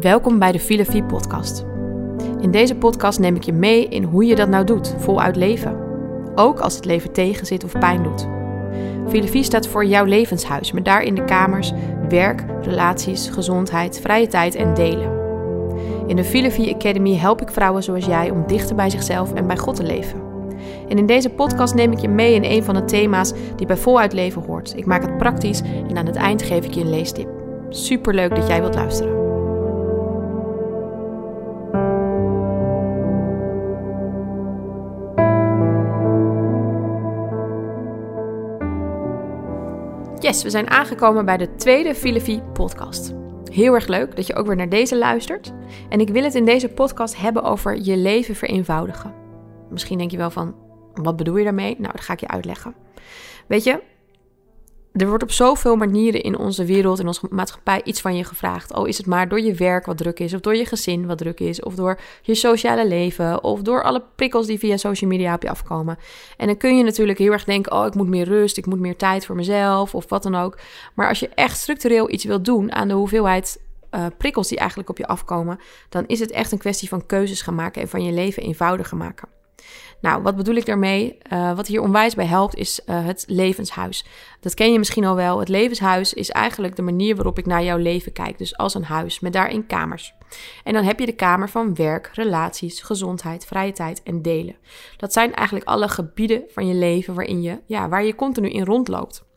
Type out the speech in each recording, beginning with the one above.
Welkom bij de Filofie podcast. In deze podcast neem ik je mee in hoe je dat nou doet, voluit leven. Ook als het leven tegenzit of pijn doet. Filofie staat voor jouw levenshuis, met daarin de kamers werk, relaties, gezondheid, vrije tijd en delen. In de Filofie Academy help ik vrouwen zoals jij om dichter bij zichzelf en bij God te leven. En in deze podcast neem ik je mee in een van de thema's die bij voluit leven hoort. Ik maak het praktisch en aan het eind geef ik je een leestip. Super leuk dat jij wilt luisteren. We zijn aangekomen bij de tweede Filofie podcast. Heel erg leuk dat je ook weer naar deze luistert. En ik wil het in deze podcast hebben over je leven vereenvoudigen. Misschien denk je wel van, wat bedoel je daarmee? Nou, dat ga ik je uitleggen. Weet je, er wordt op zoveel manieren in onze wereld, in onze maatschappij, iets van je gevraagd. Al is het maar door je werk wat druk is, of door je gezin wat druk is, of door je sociale leven, of door alle prikkels die via social media op je afkomen. En dan kun je natuurlijk heel erg denken: oh, ik moet meer rust, ik moet meer tijd voor mezelf, of wat dan ook. Maar als je echt structureel iets wilt doen aan de hoeveelheid uh, prikkels die eigenlijk op je afkomen, dan is het echt een kwestie van keuzes gaan maken en van je leven eenvoudiger maken. Nou, wat bedoel ik daarmee? Uh, wat hier onwijs bij helpt is uh, het levenshuis. Dat ken je misschien al wel. Het levenshuis is eigenlijk de manier waarop ik naar jouw leven kijk. Dus als een huis met daarin kamers. En dan heb je de kamer van werk, relaties, gezondheid, vrije tijd en delen. Dat zijn eigenlijk alle gebieden van je leven waarin je, ja, waar je continu in rondloopt.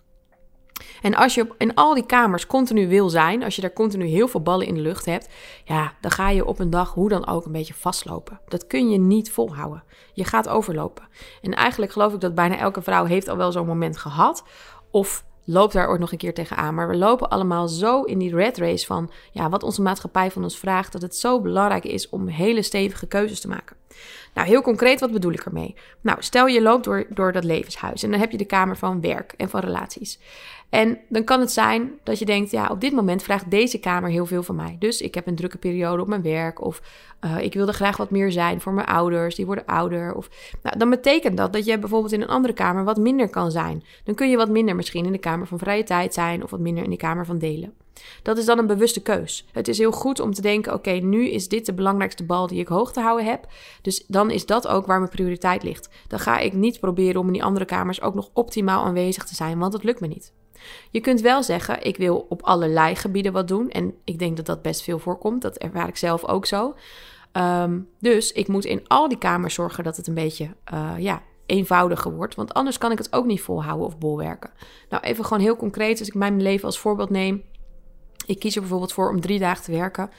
En als je in al die kamers continu wil zijn, als je daar continu heel veel ballen in de lucht hebt, ja, dan ga je op een dag hoe dan ook een beetje vastlopen. Dat kun je niet volhouden. Je gaat overlopen. En eigenlijk geloof ik dat bijna elke vrouw heeft al wel zo'n moment gehad. Of loopt daar ooit nog een keer tegenaan. Maar we lopen allemaal zo in die red race van ja, wat onze maatschappij van ons vraagt, dat het zo belangrijk is om hele stevige keuzes te maken. Nou, heel concreet, wat bedoel ik ermee? Nou, stel je loopt door, door dat levenshuis en dan heb je de kamer van werk en van relaties. En dan kan het zijn dat je denkt, ja, op dit moment vraagt deze kamer heel veel van mij. Dus ik heb een drukke periode op mijn werk of uh, ik wilde graag wat meer zijn voor mijn ouders, die worden ouder. Of, nou, dan betekent dat dat je bijvoorbeeld in een andere kamer wat minder kan zijn. Dan kun je wat minder misschien in de kamer van vrije tijd zijn of wat minder in de kamer van delen. Dat is dan een bewuste keus. Het is heel goed om te denken: oké, nu is dit de belangrijkste bal die ik hoog te houden heb. Dus dan is dat ook waar mijn prioriteit ligt. Dan ga ik niet proberen om in die andere kamers ook nog optimaal aanwezig te zijn, want dat lukt me niet. Je kunt wel zeggen: ik wil op allerlei gebieden wat doen. En ik denk dat dat best veel voorkomt. Dat ervaar ik zelf ook zo. Um, dus ik moet in al die kamers zorgen dat het een beetje uh, ja, eenvoudiger wordt. Want anders kan ik het ook niet volhouden of bolwerken. Nou, even gewoon heel concreet. Als ik mijn leven als voorbeeld neem. Ik kies er bijvoorbeeld voor om drie dagen te werken.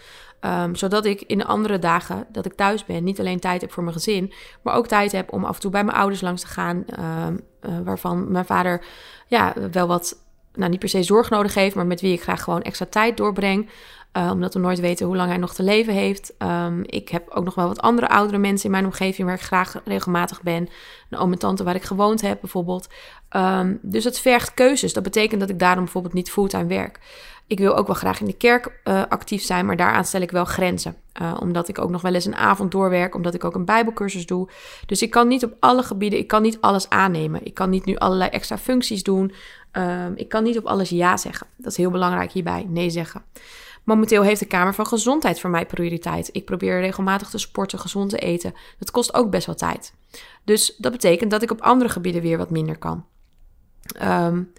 Um, zodat ik in de andere dagen dat ik thuis ben, niet alleen tijd heb voor mijn gezin, maar ook tijd heb om af en toe bij mijn ouders langs te gaan. Um, uh, waarvan mijn vader ja, wel wat, nou niet per se zorg nodig heeft, maar met wie ik graag gewoon extra tijd doorbreng. Uh, omdat we nooit weten hoe lang hij nog te leven heeft. Um, ik heb ook nog wel wat andere oudere mensen in mijn omgeving waar ik graag regelmatig ben. Een oom en tante waar ik gewoond heb bijvoorbeeld. Um, dus het vergt keuzes. Dat betekent dat ik daarom bijvoorbeeld niet fulltime werk. Ik wil ook wel graag in de kerk uh, actief zijn, maar daaraan stel ik wel grenzen. Uh, omdat ik ook nog wel eens een avond doorwerk, omdat ik ook een bijbelcursus doe. Dus ik kan niet op alle gebieden, ik kan niet alles aannemen. Ik kan niet nu allerlei extra functies doen. Uh, ik kan niet op alles ja zeggen. Dat is heel belangrijk hierbij, nee zeggen. Momenteel heeft de Kamer van Gezondheid voor mij prioriteit. Ik probeer regelmatig te sporten, gezond te eten. Dat kost ook best wel tijd. Dus dat betekent dat ik op andere gebieden weer wat minder kan. Um,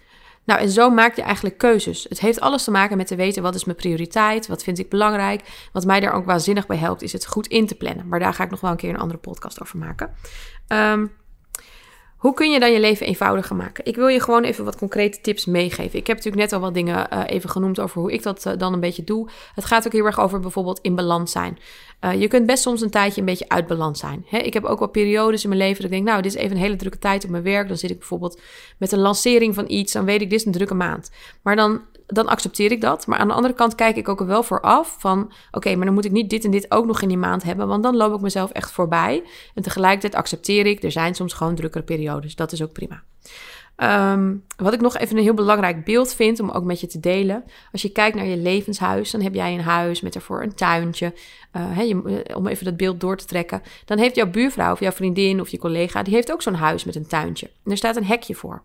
nou, en zo maak je eigenlijk keuzes. Het heeft alles te maken met te weten wat is mijn prioriteit, wat vind ik belangrijk. Wat mij daar ook waanzinnig bij helpt, is het goed in te plannen. Maar daar ga ik nog wel een keer een andere podcast over maken. Um, hoe kun je dan je leven eenvoudiger maken? Ik wil je gewoon even wat concrete tips meegeven. Ik heb natuurlijk net al wat dingen uh, even genoemd over hoe ik dat uh, dan een beetje doe. Het gaat ook heel erg over bijvoorbeeld in balans zijn. Uh, je kunt best soms een tijdje een beetje uit balans zijn. Hè? Ik heb ook wel periodes in mijn leven dat ik denk, nou, dit is even een hele drukke tijd op mijn werk. Dan zit ik bijvoorbeeld met een lancering van iets, dan weet ik, dit is een drukke maand. Maar dan dan accepteer ik dat. Maar aan de andere kant kijk ik ook er wel voor af van... oké, maar dan moet ik niet dit en dit ook nog in die maand hebben... want dan loop ik mezelf echt voorbij. En tegelijkertijd accepteer ik, er zijn soms gewoon drukkere periodes. Dat is ook prima. Ehm, wat ik nog even een heel belangrijk beeld vind om ook met je te delen. Als je kijkt naar je levenshuis, dan heb jij een huis met ervoor een tuintje. Je, eh, om even dat beeld door te trekken. Dan heeft jouw buurvrouw of jouw vriendin of je collega, die heeft ook zo'n huis met een tuintje. En er staat een hekje voor.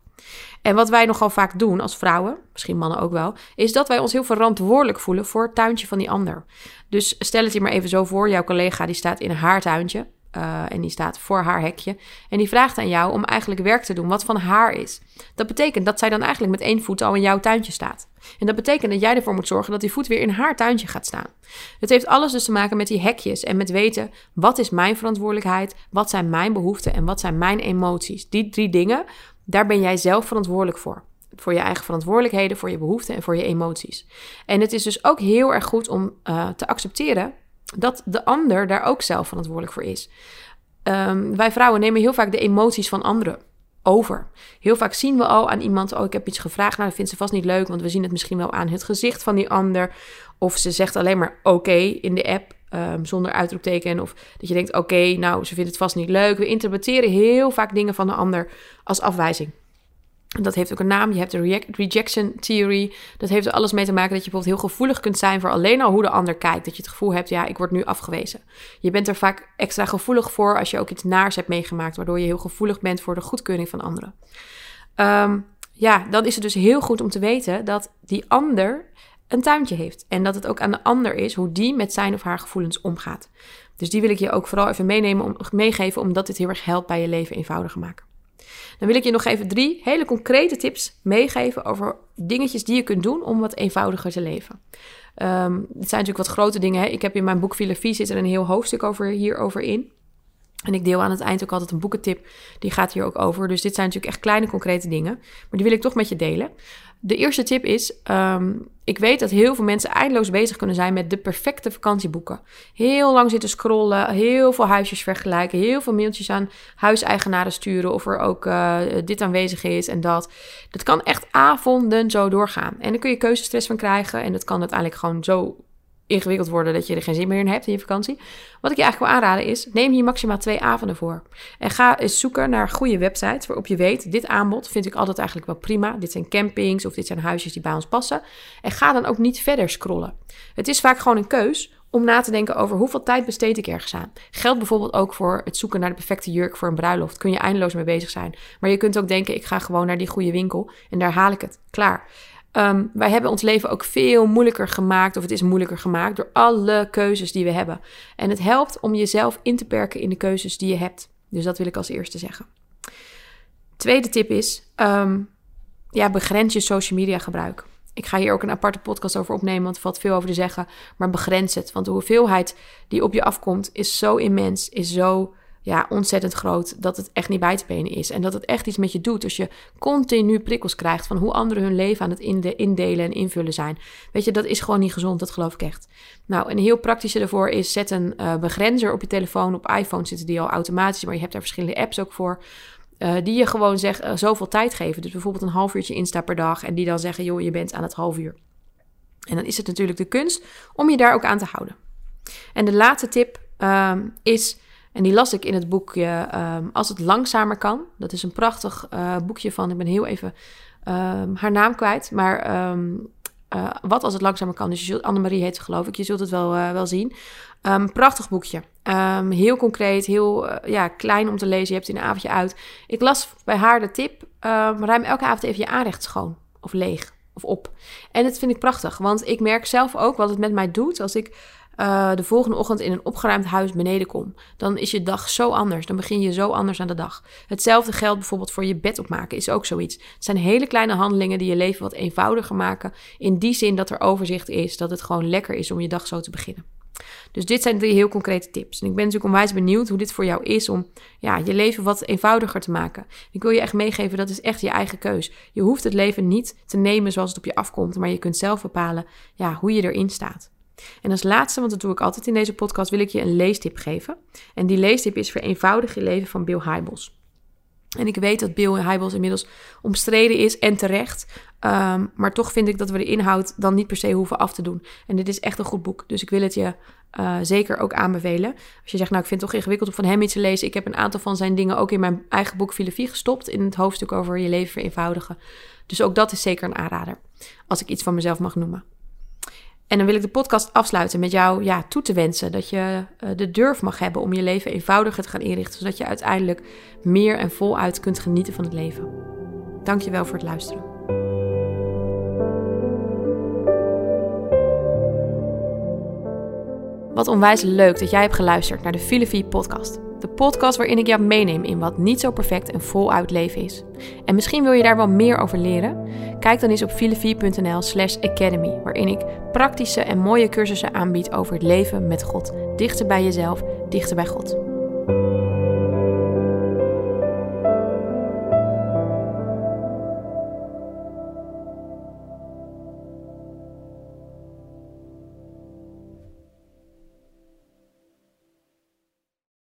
En wat wij nogal vaak doen als vrouwen, misschien mannen ook wel, is dat wij ons heel verantwoordelijk voelen voor het tuintje van die ander. Dus stel het je maar even zo voor, jouw collega die staat in haar tuintje. Uh, en die staat voor haar hekje. En die vraagt aan jou om eigenlijk werk te doen wat van haar is. Dat betekent dat zij dan eigenlijk met één voet al in jouw tuintje staat. En dat betekent dat jij ervoor moet zorgen dat die voet weer in haar tuintje gaat staan. Het heeft alles dus te maken met die hekjes en met weten wat is mijn verantwoordelijkheid, wat zijn mijn behoeften en wat zijn mijn emoties. Die drie dingen, daar ben jij zelf verantwoordelijk voor. Voor je eigen verantwoordelijkheden, voor je behoeften en voor je emoties. En het is dus ook heel erg goed om uh, te accepteren dat de ander daar ook zelf verantwoordelijk voor is. Um, wij vrouwen nemen heel vaak de emoties van anderen over. Heel vaak zien we al aan iemand: Oh, ik heb iets gevraagd. Nou, dat vindt ze vast niet leuk, want we zien het misschien wel aan het gezicht van die ander. Of ze zegt alleen maar oké in de app. Um, zonder uitroepteken. Of dat je denkt: oké, nou, ze vindt het vast niet leuk. We interpreteren heel vaak dingen van de ander als afwijzing. Dat heeft ook een naam. Je hebt de rejection theory. Dat heeft er alles mee te maken dat je bijvoorbeeld heel gevoelig kunt zijn voor alleen al hoe de ander kijkt. Dat je het gevoel hebt, ja, ik word nu afgewezen. Je bent er vaak extra gevoelig voor als je ook iets naars hebt meegemaakt, waardoor je heel gevoelig bent voor de goedkeuring van anderen. Um, ja, dan is het dus heel goed om te weten dat die ander een tuintje heeft. En dat het ook aan de ander is hoe die met zijn of haar gevoelens omgaat. Dus die wil ik je ook vooral even meenemen om, meegeven, omdat dit heel erg helpt bij je leven eenvoudiger maken. Dan wil ik je nog even drie hele concrete tips meegeven over dingetjes die je kunt doen om wat eenvoudiger te leven. Um, het zijn natuurlijk wat grote dingen. Hè? Ik heb in mijn boek Filosofie zit er een heel hoofdstuk over, hierover in. En ik deel aan het eind ook altijd een boekentip. Die gaat hier ook over. Dus dit zijn natuurlijk echt kleine concrete dingen. Maar die wil ik toch met je delen. De eerste tip is: um, ik weet dat heel veel mensen eindeloos bezig kunnen zijn met de perfecte vakantieboeken. Heel lang zitten scrollen, heel veel huisjes vergelijken, heel veel mailtjes aan huiseigenaren sturen of er ook uh, dit aanwezig is en dat. Dat kan echt avonden zo doorgaan. En dan kun je keuzestress van krijgen en dat kan uiteindelijk gewoon zo ingewikkeld worden dat je er geen zin meer in hebt in je vakantie. Wat ik je eigenlijk wil aanraden is, neem hier maximaal twee avonden voor. En ga eens zoeken naar goede websites waarop je weet, dit aanbod vind ik altijd eigenlijk wel prima. Dit zijn campings of dit zijn huisjes die bij ons passen. En ga dan ook niet verder scrollen. Het is vaak gewoon een keus om na te denken over hoeveel tijd besteed ik ergens aan. Geldt bijvoorbeeld ook voor het zoeken naar de perfecte jurk voor een bruiloft. Kun je eindeloos mee bezig zijn. Maar je kunt ook denken, ik ga gewoon naar die goede winkel en daar haal ik het. Klaar. Um, wij hebben ons leven ook veel moeilijker gemaakt, of het is moeilijker gemaakt, door alle keuzes die we hebben. En het helpt om jezelf in te perken in de keuzes die je hebt. Dus dat wil ik als eerste zeggen. Tweede tip is, um, ja, begrens je social media gebruik. Ik ga hier ook een aparte podcast over opnemen, want er valt veel over te zeggen. Maar begrens het, want de hoeveelheid die op je afkomt is zo immens, is zo ja, ontzettend groot dat het echt niet bij te benen is. En dat het echt iets met je doet als je continu prikkels krijgt van hoe anderen hun leven aan het indelen en invullen zijn. Weet je, dat is gewoon niet gezond, dat geloof ik echt. Nou, een heel praktische daarvoor is zet een uh, begrenzer op je telefoon. Op iPhone zitten die al automatisch, maar je hebt daar verschillende apps ook voor. Uh, die je gewoon zeg, uh, zoveel tijd geven. Dus bijvoorbeeld een half uurtje Insta per dag. En die dan zeggen, joh, je bent aan het half uur. En dan is het natuurlijk de kunst om je daar ook aan te houden. En de laatste tip uh, is en die las ik in het boekje um, Als het langzamer kan. Dat is een prachtig uh, boekje van, ik ben heel even um, haar naam kwijt. Maar um, uh, wat als het langzamer kan. Dus zult, Annemarie heet ze geloof ik. Je zult het wel, uh, wel zien. prachtig boekje. heel concreet, heel ja, klein om te lezen. Je hebt het in een avondje uit. Ik las bij haar de tip. ruim elke avond even je aanrecht schoon. Of leeg. Of op. En dat vind ik prachtig. Want ik merk zelf ook wat het met mij doet als ik uh, de volgende ochtend in een opgeruimd huis beneden kom. Dan is je dag zo anders. Dan begin je zo anders aan de dag. Hetzelfde geldt bijvoorbeeld voor je bed opmaken, is ook zoiets. Het zijn hele kleine handelingen die je leven wat eenvoudiger maken. In die zin dat er overzicht is, dat het gewoon lekker is om je dag zo te beginnen. Dus dit zijn drie heel concrete tips. En ik ben natuurlijk onwijs benieuwd hoe dit voor jou is om ja, je leven wat eenvoudiger te maken. Ik wil je echt meegeven, dat is echt je eigen keus. Je hoeft het leven niet te nemen zoals het op je afkomt, maar je kunt zelf bepalen ja, hoe je erin staat. En als laatste, want dat doe ik altijd in deze podcast, wil ik je een leestip geven. En die leestip is Vereenvoudig je leven van Bill Hybels. En ik weet dat Bill Hybels inmiddels omstreden is en terecht. Ehm, maar toch vind ik dat we de inhoud dan niet per se hoeven af te doen. En dit is echt een goed boek. Dus ik wil het je uh, zeker ook aanbevelen. Als je zegt, nou ik vind het toch ingewikkeld om van hem iets te lezen. Ik heb een aantal van zijn dingen ook in mijn eigen boek Filosofie gestopt. In het hoofdstuk over je leven vereenvoudigen. Dus ook dat is zeker een aanrader. Als ik iets van mezelf mag noemen. En dan wil ik de podcast afsluiten met jou ja, toe te wensen dat je uh, de durf mag hebben om je leven eenvoudiger te gaan inrichten, zodat je uiteindelijk meer en voluit kunt genieten van het leven. Dankjewel voor het luisteren. Wat onwijs leuk dat jij hebt geluisterd naar de Filosofie podcast. Podcast waarin ik jou meeneem in wat niet zo perfect en voluit leven is. En misschien wil je daar wel meer over leren? Kijk dan eens op filosofie.nl slash academy, waarin ik praktische en mooie cursussen aanbied over het leven met God. Dichter bij jezelf, dichter bij God.